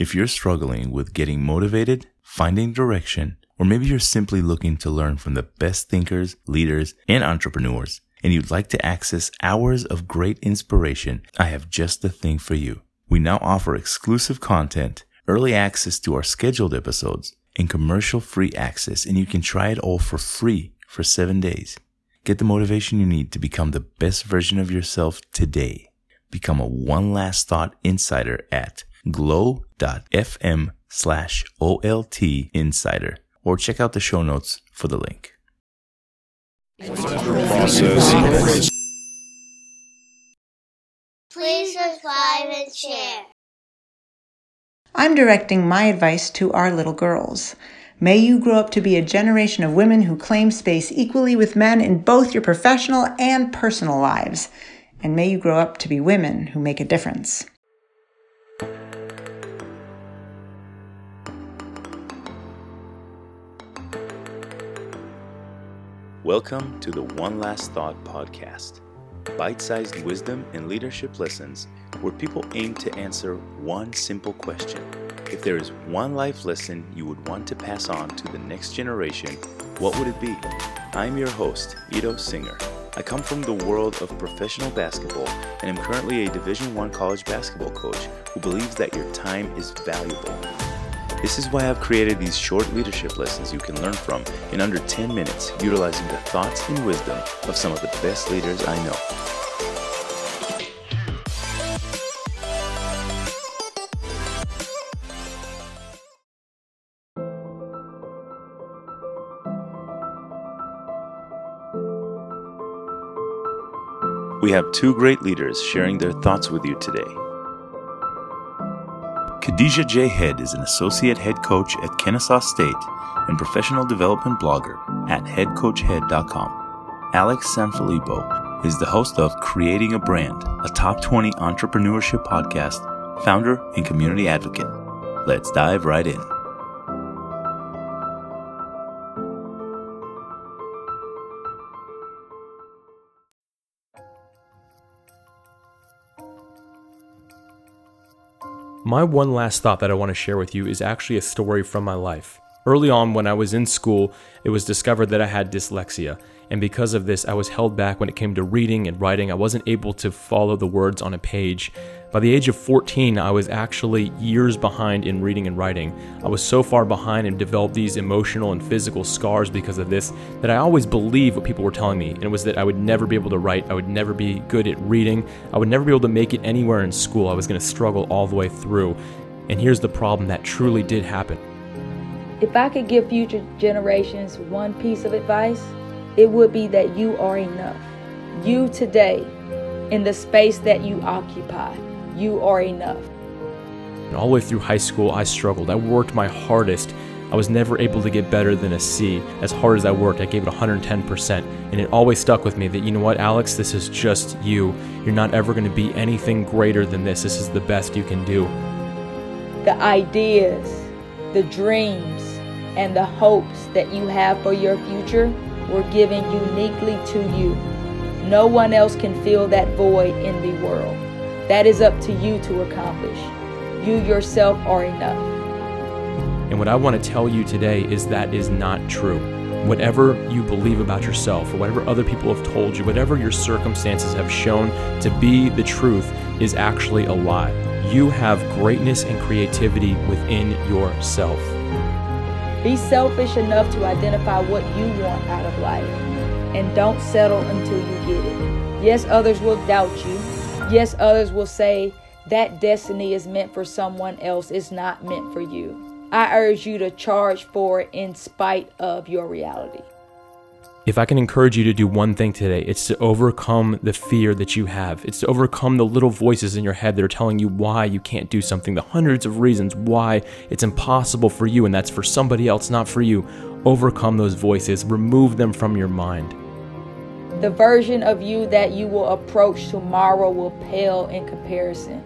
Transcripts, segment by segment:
If you're struggling with getting motivated, finding direction, or maybe you're simply looking to learn from the best thinkers, leaders, and entrepreneurs, and you'd like to access hours of great inspiration, I have just the thing for you. We now offer exclusive content, early access to our scheduled episodes, and commercial free access, and you can try it all for free for seven days. Get the motivation you need to become the best version of yourself today. Become a one last thought insider at glow.fm slash OLT insider or check out the show notes for the link. Please subscribe and share. I'm directing my advice to our little girls. May you grow up to be a generation of women who claim space equally with men in both your professional and personal lives. And may you grow up to be women who make a difference. Welcome to the One Last Thought podcast, bite sized wisdom and leadership lessons where people aim to answer one simple question. If there is one life lesson you would want to pass on to the next generation, what would it be? I'm your host, Ido Singer. I come from the world of professional basketball and am currently a Division 1 college basketball coach who believes that your time is valuable. This is why I've created these short leadership lessons you can learn from in under 10 minutes, utilizing the thoughts and wisdom of some of the best leaders I know. We have two great leaders sharing their thoughts with you today. Khadijah J. Head is an associate head coach at Kennesaw State and professional development blogger at headcoachhead.com. Alex Sanfilippo is the host of Creating a Brand, a top 20 entrepreneurship podcast, founder and community advocate. Let's dive right in. My one last thought that I want to share with you is actually a story from my life. Early on, when I was in school, it was discovered that I had dyslexia, and because of this, I was held back when it came to reading and writing. I wasn't able to follow the words on a page. By the age of 14, I was actually years behind in reading and writing. I was so far behind and developed these emotional and physical scars because of this that I always believed what people were telling me, and it was that I would never be able to write, I would never be good at reading, I would never be able to make it anywhere in school. I was going to struggle all the way through. And here's the problem that truly did happen. If I could give future generations one piece of advice, it would be that you are enough. You today, in the space that you occupy, you are enough. And all the way through high school, I struggled. I worked my hardest. I was never able to get better than a C. As hard as I worked, I gave it 110%. And it always stuck with me that, you know what, Alex, this is just you. You're not ever going to be anything greater than this. This is the best you can do. The ideas, the dreams, and the hopes that you have for your future were given uniquely to you. No one else can fill that void in the world. That is up to you to accomplish. You yourself are enough. And what I want to tell you today is that is not true. Whatever you believe about yourself, or whatever other people have told you, whatever your circumstances have shown to be the truth, is actually a lie. You have greatness and creativity within yourself. Be selfish enough to identify what you want out of life and don't settle until you get it. Yes, others will doubt you. Yes, others will say that destiny is meant for someone else, it's not meant for you. I urge you to charge for it in spite of your reality. If I can encourage you to do one thing today, it's to overcome the fear that you have. It's to overcome the little voices in your head that are telling you why you can't do something, the hundreds of reasons why it's impossible for you and that's for somebody else, not for you. Overcome those voices, remove them from your mind. The version of you that you will approach tomorrow will pale in comparison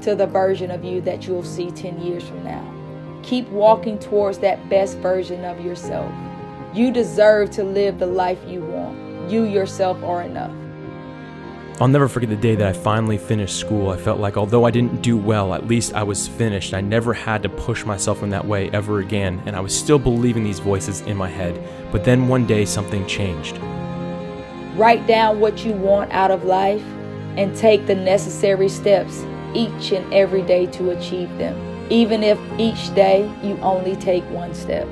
to the version of you that you'll see 10 years from now. Keep walking towards that best version of yourself. You deserve to live the life you want. You yourself are enough. I'll never forget the day that I finally finished school. I felt like although I didn't do well, at least I was finished. I never had to push myself in that way ever again, and I was still believing these voices in my head. But then one day something changed. Write down what you want out of life and take the necessary steps each and every day to achieve them, even if each day you only take one step.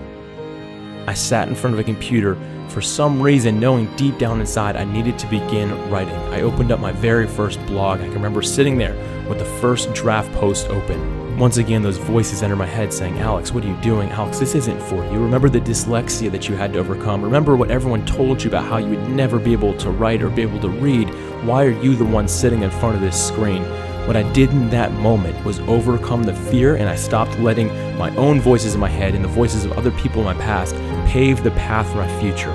I sat in front of a computer for some reason, knowing deep down inside I needed to begin writing. I opened up my very first blog. I can remember sitting there with the first draft post open. Once again, those voices enter my head saying, Alex, what are you doing? Alex, this isn't for you. Remember the dyslexia that you had to overcome. Remember what everyone told you about how you would never be able to write or be able to read. Why are you the one sitting in front of this screen? What I did in that moment was overcome the fear and I stopped letting my own voices in my head and the voices of other people in my past pave the path for my future.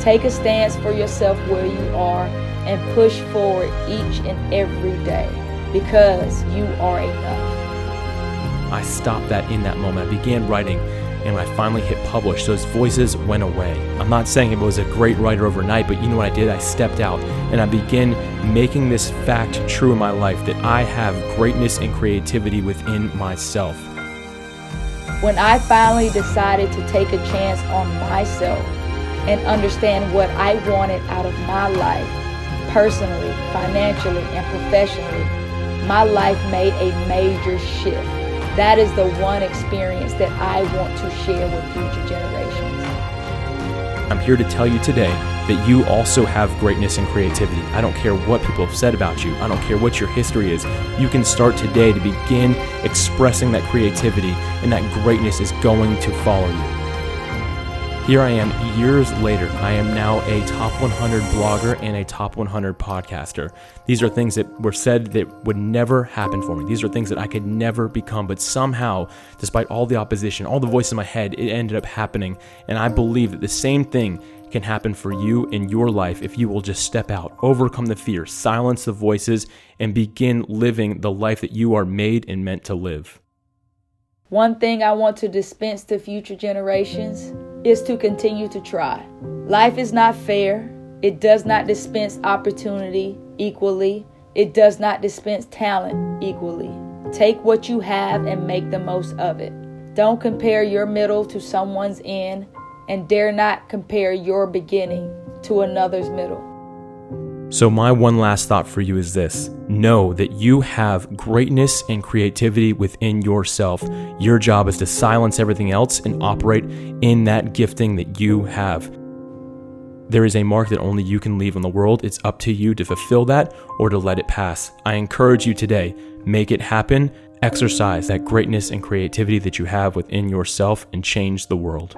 Take a stance for yourself where you are and push forward each and every day because you are enough. I stopped that in that moment. I began writing and I finally hit publish, those voices went away. I'm not saying it was a great writer overnight, but you know what I did? I stepped out and I began making this fact true in my life that I have greatness and creativity within myself. When I finally decided to take a chance on myself and understand what I wanted out of my life, personally, financially, and professionally, my life made a major shift. That is the one experience that I want to share with future generations. I'm here to tell you today that you also have greatness and creativity. I don't care what people have said about you, I don't care what your history is. You can start today to begin expressing that creativity, and that greatness is going to follow you. Here I am years later. I am now a top 100 blogger and a top 100 podcaster. These are things that were said that would never happen for me. These are things that I could never become, but somehow, despite all the opposition, all the voice in my head, it ended up happening. And I believe that the same thing can happen for you in your life if you will just step out, overcome the fear, silence the voices, and begin living the life that you are made and meant to live. One thing I want to dispense to future generations is to continue to try. Life is not fair. It does not dispense opportunity equally. It does not dispense talent equally. Take what you have and make the most of it. Don't compare your middle to someone's end, and dare not compare your beginning to another's middle. So, my one last thought for you is this know that you have greatness and creativity within yourself. Your job is to silence everything else and operate in that gifting that you have. There is a mark that only you can leave on the world. It's up to you to fulfill that or to let it pass. I encourage you today make it happen. Exercise that greatness and creativity that you have within yourself and change the world.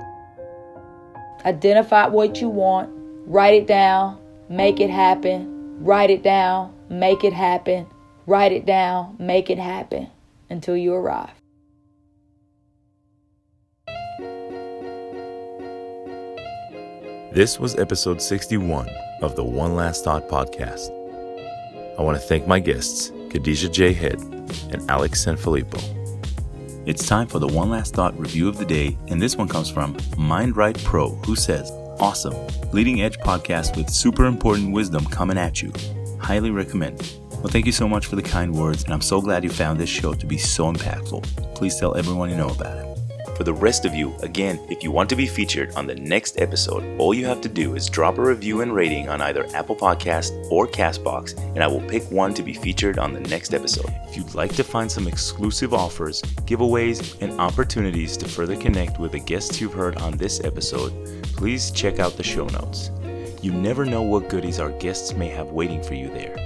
Identify what you want, write it down, make it happen, write it down, make it happen, write it down, make it happen until you arrive. This was episode 61 of the One Last Thought podcast. I want to thank my guests, Khadijah J. Head and Alex Sanfilippo. It's time for the One Last Thought review of the day, and this one comes from MindRight Pro, who says, Awesome. Leading edge podcast with super important wisdom coming at you. Highly recommend. Well, thank you so much for the kind words, and I'm so glad you found this show to be so impactful. Please tell everyone you know about it. For the rest of you, again, if you want to be featured on the next episode, all you have to do is drop a review and rating on either Apple Podcast or Castbox, and I will pick one to be featured on the next episode. If you'd like to find some exclusive offers, giveaways, and opportunities to further connect with the guests you've heard on this episode, please check out the show notes. You never know what goodies our guests may have waiting for you there.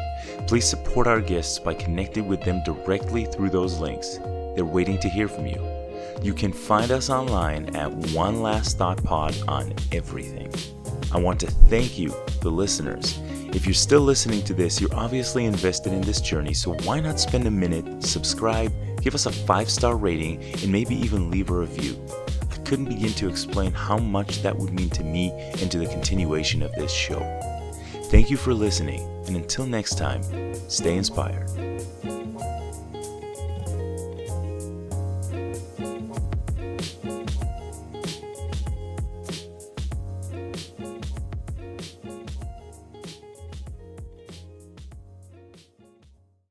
Please support our guests by connecting with them directly through those links. They're waiting to hear from you. You can find us online at One Last Thought Pod on everything. I want to thank you, the listeners. If you're still listening to this, you're obviously invested in this journey, so why not spend a minute, subscribe, give us a five star rating, and maybe even leave a review? I couldn't begin to explain how much that would mean to me and to the continuation of this show. Thank you for listening, and until next time, stay inspired.